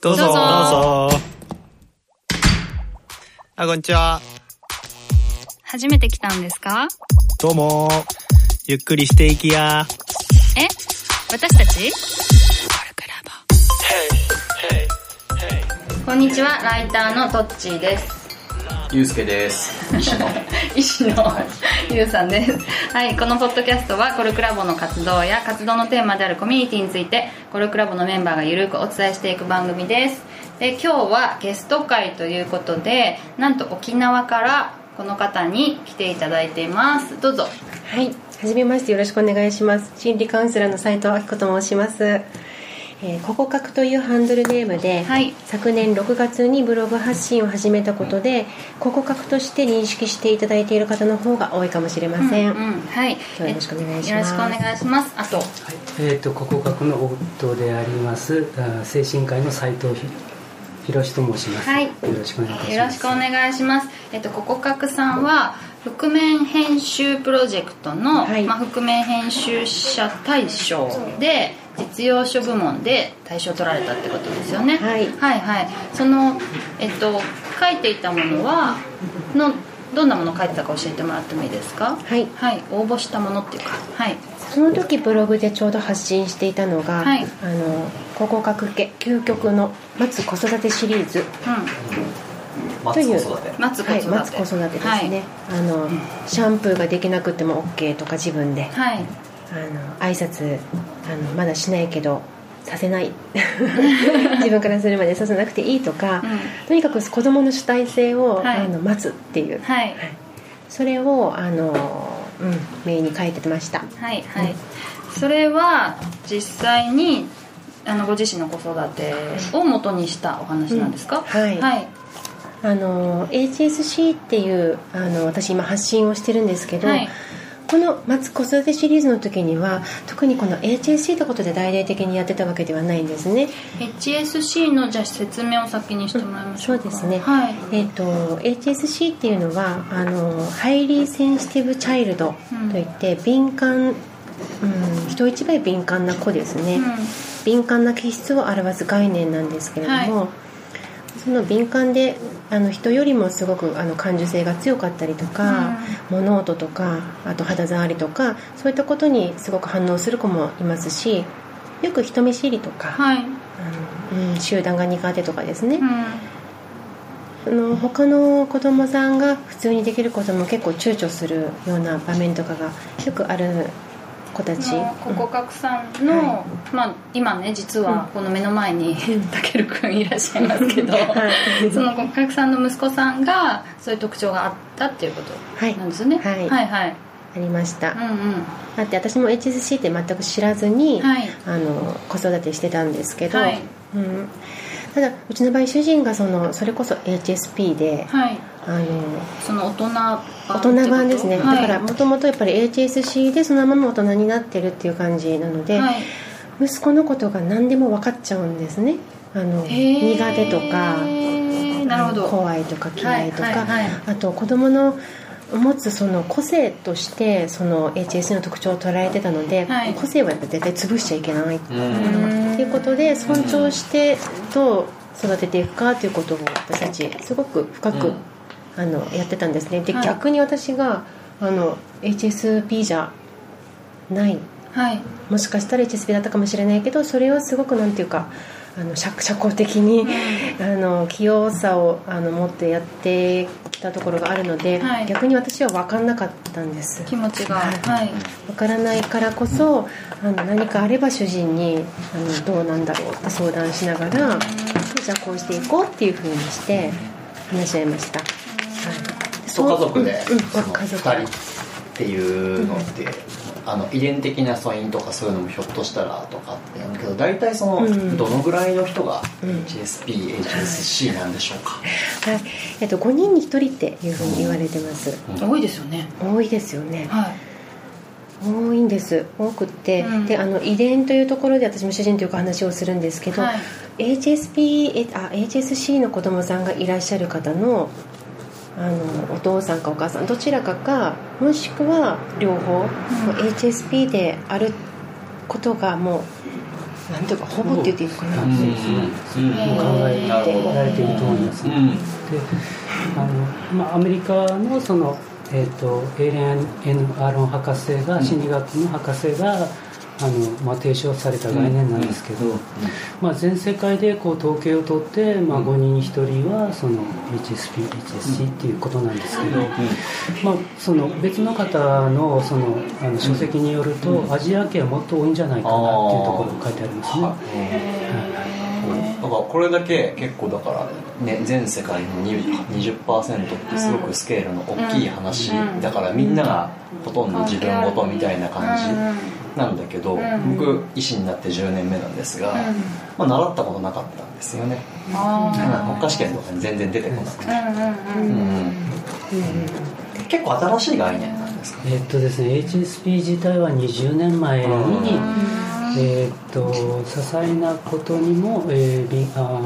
どうぞ。どうぞどうぞ。あ、こんにちは。初めて来たんですか？どうも。ゆっくりしていきや。え？私たち？こんにちは、ライターのトッチーです。ゆうすけです。西野。医師のゆうさんです。はい、このポッドキャストはコルクラボの活動や活動のテーマであるコミュニティについてコルクラボのメンバーがゆるくお伝えしていく番組です。で、今日はゲスト会ということで、なんと沖縄からこの方に来ていただいています。どうぞ。はい、はじめましてよろしくお願いします。心理カウンセラーの斉藤明子と申します。えー、ここかくというハンドルネームで、はい。昨年6月にブログ発信を始めたことで、ここかくとして認識していただいている方の方が多いかもしれません。うん、はい。今日はよろしくお願いします。よろしくお願いします。あと、はい、えー、とここ学の夫でありますあ精神科医の斉藤ひろしと申します、はい。よろしくお願いいたします。よろしくお願いします。えっと、ここかくさんは、覆面編集プロジェクトの、はい。まあ、覆面編集者大賞で、実用書部門で大賞を取られたってことですよね。はいはいはいその、えっと、書いていたものは、の、どんなものを書いてたか教えてもらってもいいですか？はいはい、応募したものっていうか、はい。その時ブログでちょうど発信していたのが、はいあのここかく家究極の待つ子育てシリーズう松子育て。ん。待つ子育て。はい、待つ子育てですね、あのシャンプーができなくても OK とか自分ではい。はい。あの挨拶あのまだしないけどさせない。自分からするまでさせなくていいとか、うん。とにかく子供の主体性を、はい。あの待つっていう、はい。それをあの、うん、メインに書いてました。はいはい、それは実際にあのご自身の子育てを元にしたお話なんですか、うん。はい。はい。あの HSC っていうあの私今発信をしてるんですけど、はいこの「待つ子育て」シリーズの時には特にこの HSC ってことで大々的にやってたわけではないんですね。HSC のじゃあ説明を先にしてもらいましょうか、そうですね、はい。えっと HSC っていうのはあのハイリーセンシティブチャイルドといって、敏感、うん、人一倍敏感な子ですね、うん。敏感な気質を表す概念なんですけれども、はその敏感であの人よりもすごくあの感受性が強かったりとか、物音とかあと肌触りとかそういったことにすごく反応する子もいますしよく人見知りとか、はい、あのうん、集団が苦手とかですね、うん。あの他の子供さんが普通にできることも結構躊躇するような場面とかがよくある子たち。のここかくさんの、はまあ、今ね実はこの目の前にたけるくんいらっしゃいますけど、はい。そのここかくさんの息子さんがそういう特徴があったっていうことなんですよね、はい。はいはい。ありました、うんうん。だって私も HSC って全く知らずに、はい。あの子育てしてたんですけど、はい。うん、ただうちの場合主人がそのそれこそ HSP で、はい。あのその大人版大人版ですね、ってことだからもともとやっぱり HSC でそのまま大人になってるっていう感じなので、はい。息子のことが何でも分かっちゃうんですね。あの苦手とか怖いとか嫌いとか、はいはいはい。あと子供の持つその個性としてその HS の特徴を捉えてたので、はい。個性はやっぱ絶対潰しちゃいけないってうん。いうことで尊重してどう育てていくかということを私たちすごく深く、うん。あのやってたんですね。で、はい。逆に私があの HSP じゃない。はい。もしかしたら HSP だったかもしれないけどそれをすごくなんていうかあの社社交的に、あの器用さをあの持ってやってきたところがあるので、はい。逆に私は分かんなかったんです。気持ちがはい。はい。分からないからこそあの何かあれば主人にあのどうなんだろうって相談しながらじゃあこうしていこうっていうふうにして話し合いました、はい、そう家族で、うんうん家族二人っていうのって、あの遺伝的な素因とかそういうのもひょっとしたらとかって言うんだけど大体その、うん。どのぐらいの人がうん。HSP、HSC なんでしょうか、はい。えっと、5人に1人っていうふうに言われてます。多いですよね。多いですよね。はい。多いんです。多くって、うん。であの遺伝というところで私も主人とよく話をするんですけど、はい。HSP えあ HSC の子供さんがいらっしゃる方のあのお父さんかお母さんどちらかかもしくは両方、もう HSP であることがもうなんていうかほぼって言っていいのかな、そうですねうん。考えなるほどられていると思います、うん。であの、まあ、アメリカのその、えー、とエイレン・エヌ・アーロン博士が心理学の博士があの、まあ、提唱された概念なんですけど、まあ、全世界でこう統計を取って、まあ、5人に1人はその HSP、HSC っていうことなんですけど、まあ、その別の方のそのあの書籍によると、アジア系はもっと多いんじゃないかなっていうところが書いてありますね。だからこれだけ結構だからね全世界の20%ってすごくスケールの大きい話だからみんながほとんど自分ごとみたいな感じなんだけど僕医師になって10年目なんですがまあ習ったことなかったんですよね。国家試験とかに全然出てこなくて。うん結構新しい概念なんですか？えっとですね HSP 自体は20年前に、えっと些細なことにも、えーびあ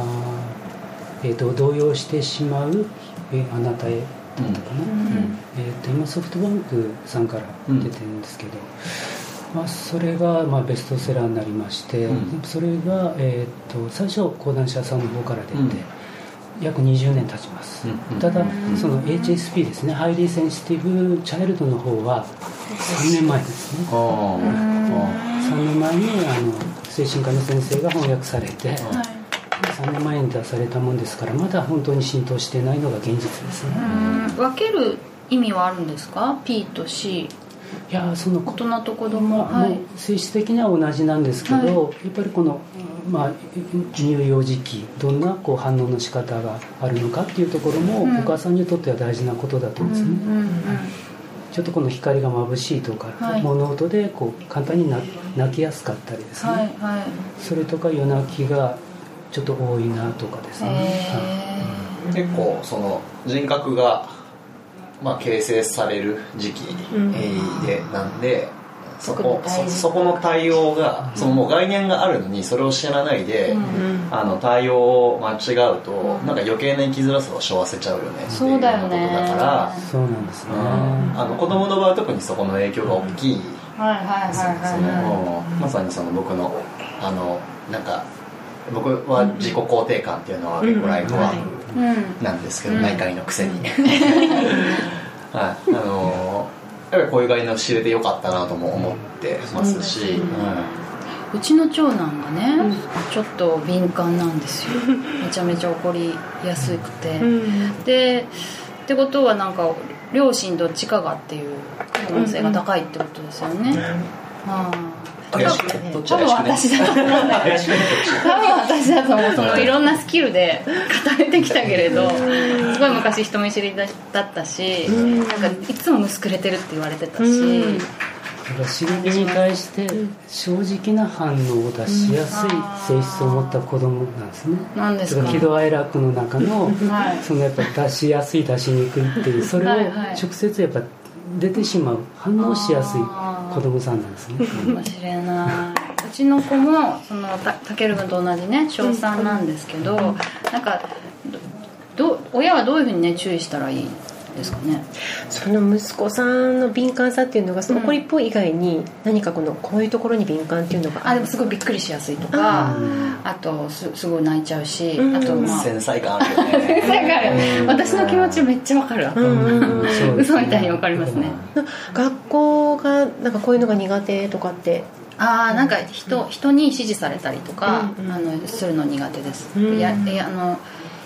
ーえっと動揺してしまう、えーあなたへだったかな、えっと今ソフトバンクさんから出てるんですけど、まあ、それがまあベストセラーになりまして、うん。それが、えっと最初講談社さんの方から出て、うん。約20年経ちます、うん。ただその HSP ですね。ハイリーセンシティブチャイルドの方は3年前ですね3年前にあの精神科の先生が翻訳されて、3年前に出されたもんですからまだ本当に浸透してないのが現実ですね、分ける意味はあるんですか？P と C いやその大人と子供。まあもう性質的には同じなんですけど、はい。やっぱりこの、まあ、乳幼児期どんなこう反応の仕方があるのかっていうところも、うん。お母さんにとっては大事なことだと思うんですね、うんうんちょっとこの光が眩しいとか、はい。物音でこう簡単にな泣きやすかったりですね、はいはい。それとか夜泣きがちょっと多いなとかですね、はい。へ結構その人格が、まあ、形成される時期うん。でなんで、そこそそこの対応がそのもう概念があるのにそれを知らないで、うん。あの対応を間違うと、なんか余計な生きづらさを背負わせちゃうよねっていうそうだよね。ことだから、そうなんですね、うん。あの子供の場合は特にそこの影響が大きい、はいはいはいそはい。のまさにその僕のあのなんか僕は自己肯定感っていうのは結構ライトワークうん。なんですけど、内科医のくせに。はい。あのやっぱりこういう概念を知れてよかったなとも思ってますし、うちの長男がね、ちょっと敏感なんですよ。めちゃめちゃ怒りやすくて、うん。でってことはなんか両親どっちかがっていう可能性が高いってことですよね、ああ多分私だと思う。多分私だと思う。そのいろんなスキルで固めてきたけれどすごい昔人見知りだったしなんかいつもむすくれてるって言われてたし。うんだから刺激に対して正直な反応を出しやすい性質を持った子供なんですね、なんですか？喜怒哀楽の中のはい。そのやっぱ出しやすい出しにくいっていうそれを直接やっぱ出てしまう。反応しやすい子供さんなんですね。かもしれない。うちの子もそのたたける君と同じね小3なんですけどなんかどど親はどういうふうにね注意したらいい？ですかね。その息子さんの敏感さっていうのがその怒りっぽい以外に何かこのこういうところに敏感っていうのがあでもすごいびっくりしやすいとかあとすすごい泣いちゃうしうん。あとまあ。繊細感あるよね。わかる。私の気持ちめっちゃわかる。わうん。うん。うん。そうです嘘みたいにわかりますね。学校がなん。かこういうのが苦手とかってああなん。か人人に指示されたりとか、うん。うん。あのするの苦手です、うん。ややあの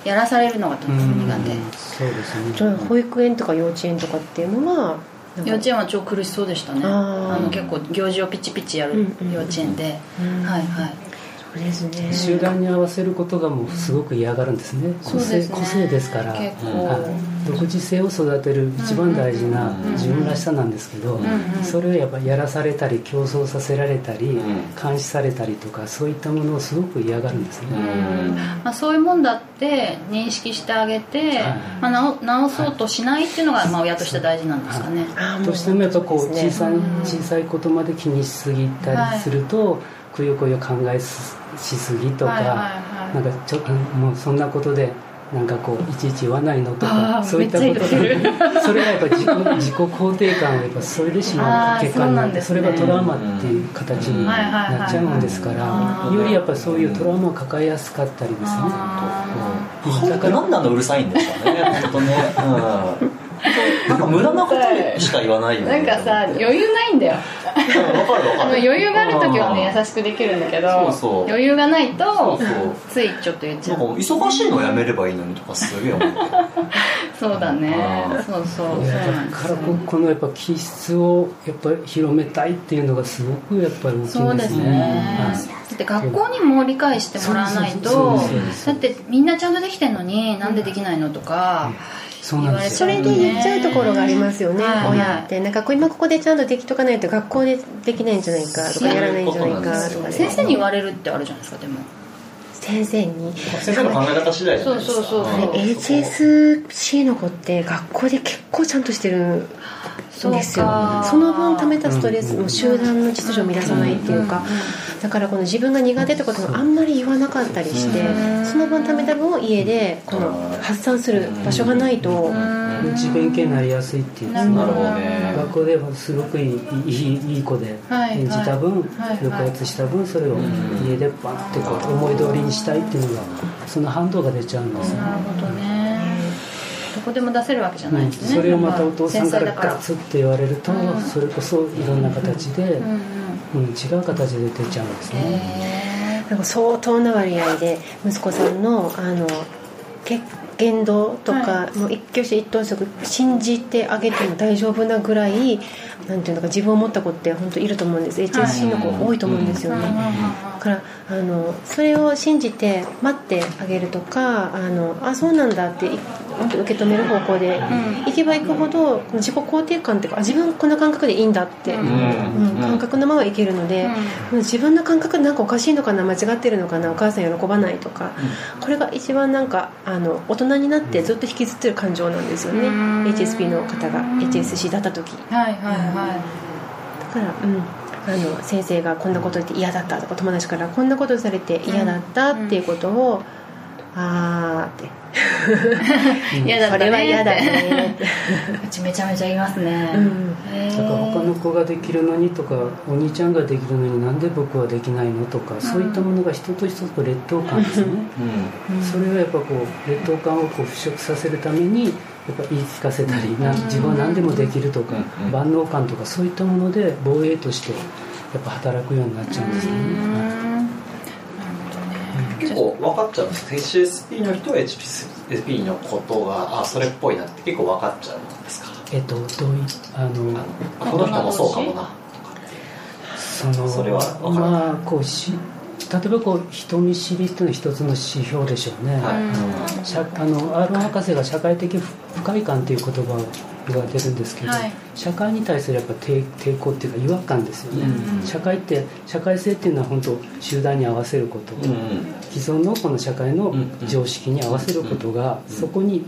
やらされるのがとても苦手、そうですね。じゃあ保育園とか幼稚園とかっていうのは幼稚園は超苦しそうでしたね。あの結構行事をピチピチやるうんうん幼稚園で、うん。はいはいですね。集団に合わせることがもうすごく嫌がるんですね。個性そうですね。個性ですから。独自性を育てる一番大事なうん自分らしさなんですけどんうん。それをやっぱやらされたり競争させられたりん。監視されたりとかそういったものをすごく嫌がるんですね。まあ、そういうもんだって認識してあげて、まあ、直直そうとしないっていうのが、まあ、親として大事なんですかね、どうしてもやっぱこう小さい小さいことまで気にしすぎたりするとくよくよ考えしすぎとかはいはいはい。なんかちょもうそんなことでなんかこういちいち言わないのとかそういったことでそれがやっぱ自己 自己肯定感をやっぱそれでしまう結果になってそれがトラウマっていう形になっちゃうんですからよりやっぱりそういうトラウマを抱えやすかったりですねだからなんであんなうるさいんですかね本当ね。うん なんか無駄なことしか言わないよね。なんかさ余裕ないんだよ。余裕がある時はね優しくできるんだけどそうそう。余裕がないとそうそう。ついちょっと言っちゃう。なんか忙しいのやめればいいのにとかすげえ思ってそうだね。そうそう。そうなんですよ。だからここのやっぱ気質をやっぱり広めたいっていうのがすごくやっぱり大きいんですね。そうですね。はい。だって学校にも理解してもらわないとだってみんなちゃんとできてんのになんでできないのとかそうなんですよ。それで言っちゃうところがありますよね、はい。親って。なんかこう今ここでちゃんとできとかないと学校でできないんじゃないかとかやらないんじゃないかとか先生に言われるってあるじゃないですかでも先生に先生の考え方次第じゃないですか。そうそうそうう。ん。HSC の子って学校で結構ちゃんとしてるんですよ。その分溜めたストレスも集団の秩序を乱さないっていうかだからこの自分が苦手ってことをあんまり言わなかったりしてその分溜めた分を家でこの発散する場所がないと。自弁系になりやすいっていうなるほどなるほどね学校ではすごくいいいいいい子ではい演じた分、はい抑圧した分それを家でバンってこう思い通りにしたいっていうのがその反動が出ちゃうんですね、なるほどね。どこでも出せるわけじゃないですねそれをまたお父さんからガツって言われると、うん。それこそいろんな形で、うん違う形で出ちゃうんですね、へなんか相当な割合で息子さんのあのけ言動とか、はもう一挙手一投足信じてあげても大丈夫なぐらいなんていうのか自分を持った子って本当いると思うんです。HSC の子多いと思うんですよね、だからあのそれを信じて待ってあげるとかあのあそうなんだってい本当受け止める方向でん。いけばいくほど自己肯定感っていうかあ自分こんな感覚でいいんだって、ううんん感覚のままいけるので、自分の感覚なんかおかしいのかな間違ってるのかなお母さん喜ばないとか、これが一番なんかあの大人になってずっと引きずってる感情なんですよね、うん。HSP の方が HSC だった時。はいはいはだから、うん、あの先生がこんなこと言って嫌だったとか友達からこんなことされて嫌だったっていうことを、あーってい嫌だったね。それは嫌だね。って、うちめちゃめちゃ言いますね。うん。へー。だから他の子ができるのにとかお兄ちゃんができるのになんで僕はできないのとか、そういったものが一つ一つこう劣等感ですね、それをやっぱこう劣等感をこう払拭させるためにやっぱ言い聞かせたりな自分は何でもできるとか、うん。万能感とかそういったもので防衛としてやっぱ働くようになっちゃうんですね、うん結構分かっちゃうんです HSP の人は HSP のことがあそれっぽいなって結構分かっちゃうんですか？えっとどういあのあこの人もそうかもな。そのそれは分からないまあこうし例えばこう人見知りっていうのは一つの指標でしょうね、はい。社あのアーロン博士が社会的不快感っていう言葉を言われてるんですけど、はい。社会に対するやっぱ抵抵抗っていうか違和感ですよね、うん社会って社会性っていうのは本当集団に合わせること、うん既存のこの社会のうん常識に合わせることが、そこに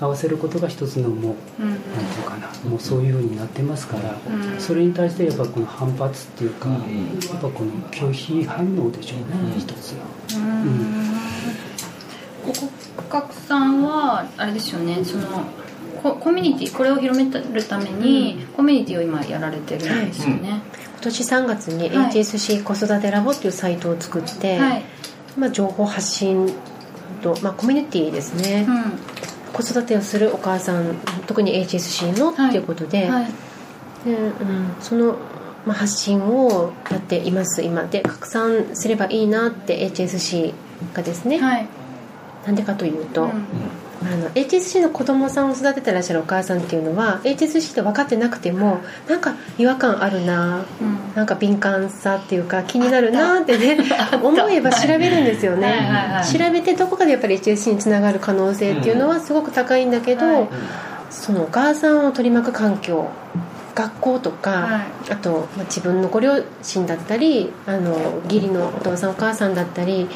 合わせることが一つのもううん。なんていうかなもうそういうふうになってますから、うん。それに対してやっぱこの反発っていうか、うん。やっぱこの拒否反応でしょうね、一つの。うん。ここさんはあれですよねそのココミュニティこれを広めるために、コミュニティを今やられてるんですよね、今年3月にはい。HSC 子育てラボっていうサイトを作って、はい、まあ、情報発信と、まあ、コミュニティですね、うん子育てをするお母さん特に HSC のっていうことで,、はい。でうん、その、まあ、発信をやっています今。で拡散すればいいなって HSC がですね、はい。なんでかというと、うんあの HSC の子供さんを育ててらっしゃるお母さんっていうのは HSC って分かってなくてもなんか違和感あるなうん。なんか敏感さっていうか気になるなってね思えば調べるんですよね、はい。はい。はい。調べてどこかでやっぱり HSC につながる可能性っていうのはすごく高いんだけど、はい。そのお母さんを取り巻く環境学校とか、はい。あと、まあ、自分のご両親だったりあの義理のお父さんお母さんだったりい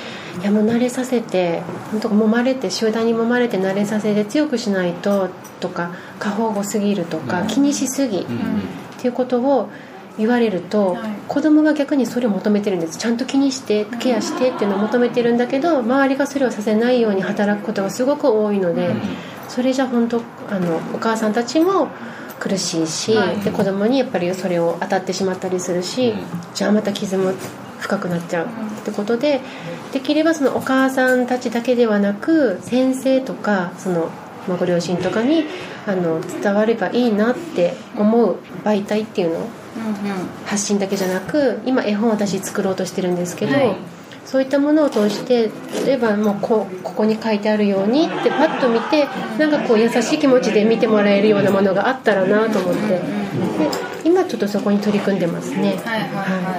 やもう慣れさせて本当揉まれて集団に揉まれて慣れさせて強くしないととか過保護すぎるとか、うん。気にしすぎ、うん。っていうことを言われると、はい、子供が逆にそれを求めてるんです。ちゃんと気にしてケアしてっていうのを求めてるんだけど周りがそれをさせないように働くことがすごく多いので、それじゃ本当あのお母さんたちも苦しいし、はい、で子供にやっぱりそれを当たってしまったりするし、じゃあまた傷も深くなっちゃうってことでできればそのお母さんたちだけではなく先生とかその、まあ、ご両親とかにあの伝わればいいなって思う媒体っていうの？を発信だけじゃなく今絵本を私作ろうとしてるんですけど、はい、そういったものを通して例えばもうこここに書いてあるようにってパッと見てなんかこう優しい気持ちで見てもらえるようなものがあったらなと思って。で今ちょっとそこに取り組んでますね。はい、はいは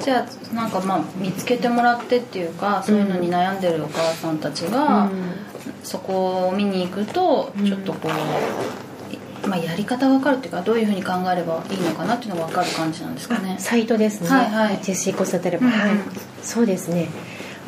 い。じゃあなんかまあ見つけてもらってっていうかそういうのに悩んでるお母さんたちが、うん、そこを見に行くとちょっとこう、まあ、やり方が分かるっていうかどういうふうに考えればいいのかなっていうのが分かる感じなんですかね。サイトですね、はいはい、HSC コスタテレバ、はい、そうですね。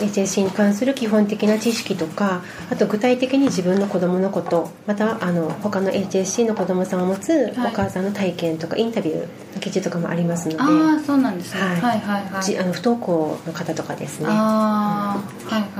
HSC に関する基本的な知識とかあと具体的に自分の子供のことまたあの他の HSC の子供さんを持つお母さんの体験とか、インタビューの記事とかもありますので。ああそうなんですね、はい、はいはいはい。あの不登校の方とかですね。ああ、はいはい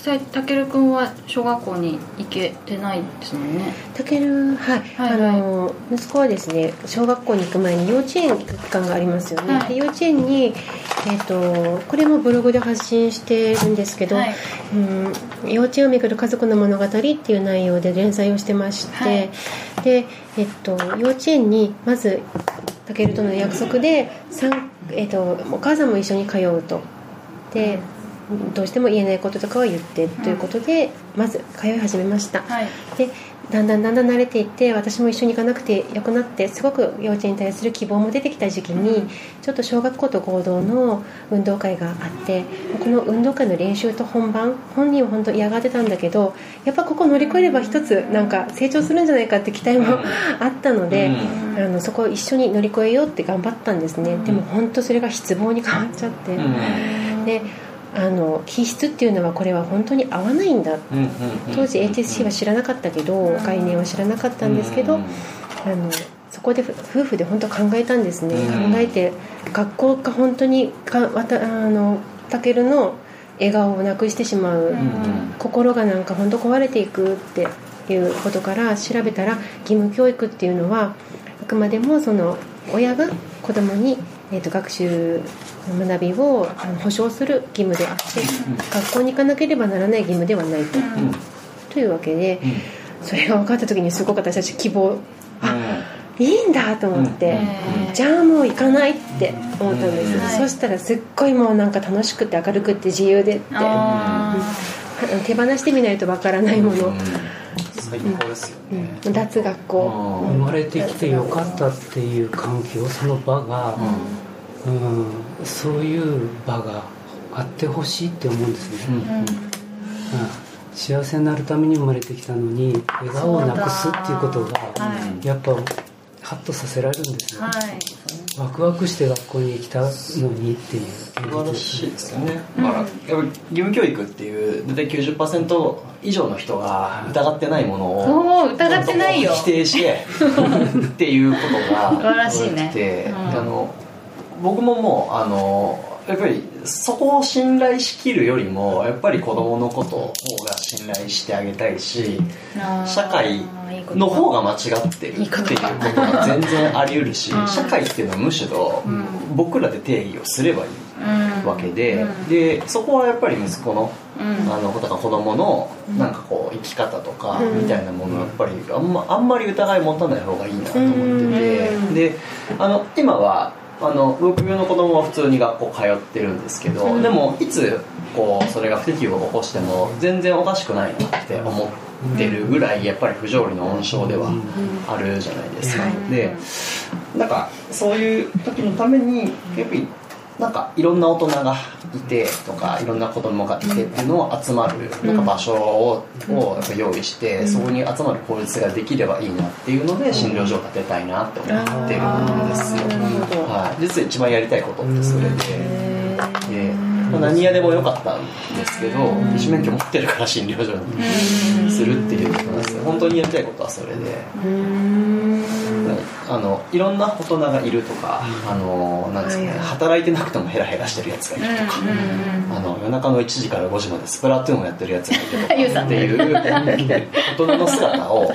際たける君は小学校に行けてないですもんね。たけるはい、はいはい、あの息子はですね小学校に行く前に幼稚園期間がありますよね、はい、幼稚園に、えーと、これもブログで発信してるんですけど、はい、うん幼稚園をめぐる家族の物語っていう内容で連載をしてまして、で、えっと、幼稚園にまずたけるとの約束で、えっと、お母さんも一緒に通うと。でどうしても言えないこととかは言ってということで、まず通い始めました、はい、でだんだんだんだん慣れていって私も一緒に行かなくてよくなってすごく幼稚園に対する希望も出てきた時期にちょっと小学校と合同の運動会があってこの運動会の練習と本番本人は本当嫌がってたんだけどやっぱここ乗り越えれば一つなんか成長するんじゃないかって期待もあったので、あのそこを一緒に乗り越えようって頑張ったんですね。でも本当それが失望に変わっちゃって。であの気質っていうのはこれは本当に合わないんだ、当時 HSC は知らなかったけど概念は知らなかったんですけど、あのそこで夫婦で本当考えたんですね、考えて学校が本当にかわたあのたけるの笑顔をなくしてしまう、心がなんか本当壊れていくっていうことから調べたら義務教育っていうのはあくまでもその親が子供にえーと、学習学びをあの保障する義務であって、学校に行かなければならない義務ではないと。というわけで、それが分かった時にすごく私たち希望。あ、いいんだと思って、じゃあもう行かないって思ったんです、そしたらすっごいもうなんか楽しくて明るくて自由でって、手放してみないと分からないもの、最高ですよね、うん、脱学校。生まれてきてよかったっていう環境その場が、うん、うん、そういう場があってほしいって思うんですね、うん。幸せになるために生まれてきたのに笑顔をなくすっていうことが、やっぱハッとさせられるんですよ、はい、ワクワクして学校に来たのにっていう。素晴らしいですよね、だからやっぱ義務教育っていう大体90%以上の人が疑ってないものを疑ってないよ。否定して っていうことが素晴らしいね、うん、あの僕ももうあのやっぱりそこを信頼しきるよりもやっぱり子供のことをが信頼してあげたいし社会の方が間違ってるっていうこと。が全然あり得るし社会っていうのはむしろ僕らで定義をすればいいわけででそこはやっぱり息子のあの子供のなんかこう生き方とかみたいなものはやっぱりあんまあんまり疑い持たない方がいいなと思っててであの今はあの僕の子供は普通に学校通ってるんですけど、うん、でもいつこうそれが不適応を起こしても全然おかしくないなって思ってるぐらいやっぱり不条理の温床ではあるじゃないですか、でなんかそういう時のためにやっぱりなんかいろんな大人がいてとかいろんな子供がいてっていうのを集まるなんか場所をを用意してそこに集まる効率ができればいいなっていうので診療所を建てたいなって思ってるんですよ、はい、実は一番やりたいことってそれで。でまあ、何屋でもよかったんですけど医師免許持ってるから診療所にするっていうことなんですけど本当にやりたいことはそれで。あのいろんな大人がいるとか、あのなんですかね、働いてなくてもヘラヘラしてるやつがいるとか、あの夜中の1時から5時までスプラトゥーンをやってるやつがいるとかっていう大人の姿を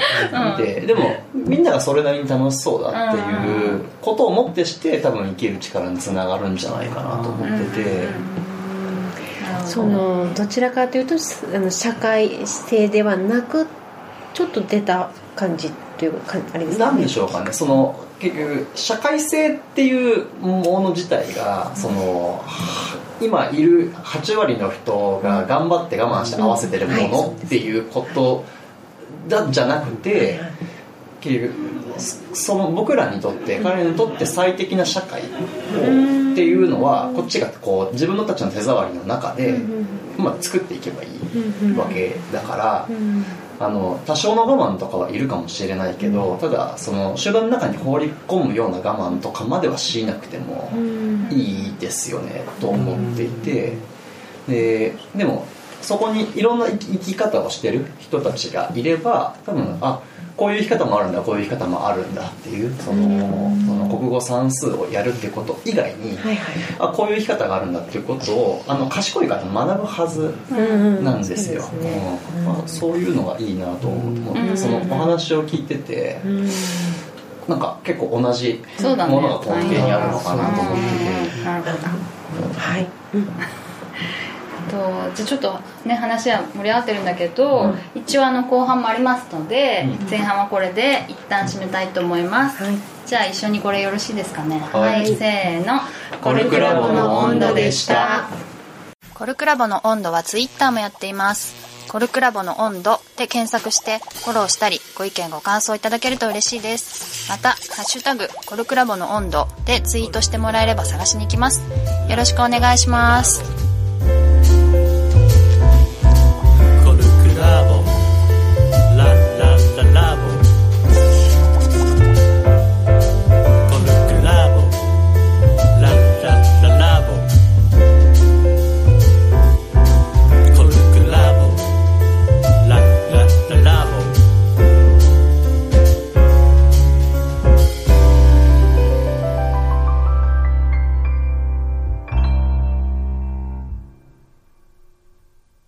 見て、でもみんながそれなりに楽しそうだっていうことをもってして多分生きる力につながるんじゃないかなと思ってて。そのどちらかというとすあの社会性ではなくちょっと出た感じというかあれですか？なんでしょうかね。その結局社会性っていうもの自体がその今いる8割の人が頑張って我慢して合わせてるものっていうことだじゃなくて結局その僕らにとって彼らにとって最適な社会をっていうのはこっちがこう自分のたちの手触りの中で、まあ、作っていけばいいわけだから。あの多少の我慢とかはいるかもしれないけど、ただその集団の中に放り込むような我慢とかまではしなくてもいいですよねと思っていて。ででもそこにいろんな生き生き方をしてる人たちがいれば多分あこういう生き方もあるんだこういう生き方もあるんだっていうそのその国語算数をやるっていうこと以外に、はいはい。あこういう生き方があるんだっていうことをあの賢い方学ぶはずなんですよ、そうんまあ、そういうのがいいなと思って、うん。そのお話を聞いてて、うん。なんか結構同じものが根底にあるのかなと思ってて、なるほど。はいとじゃあちょっとね話は盛り上がってるんだけど、一応あの後半もありますので、うん。前半はこれで一旦締めたいと思います、はい。じゃあ一緒にこれよろしいですかね。はい。せーの。コルクラボの温度でした。コルクラボの温度はツイッターもやっています。コルクラボの温度で検索してフォローしたりご意見ご感想いただけると嬉しいです。また「ハッシュタグコルクラボの温度」でツイートしてもらえれば探しに行きます。よろしくお願いします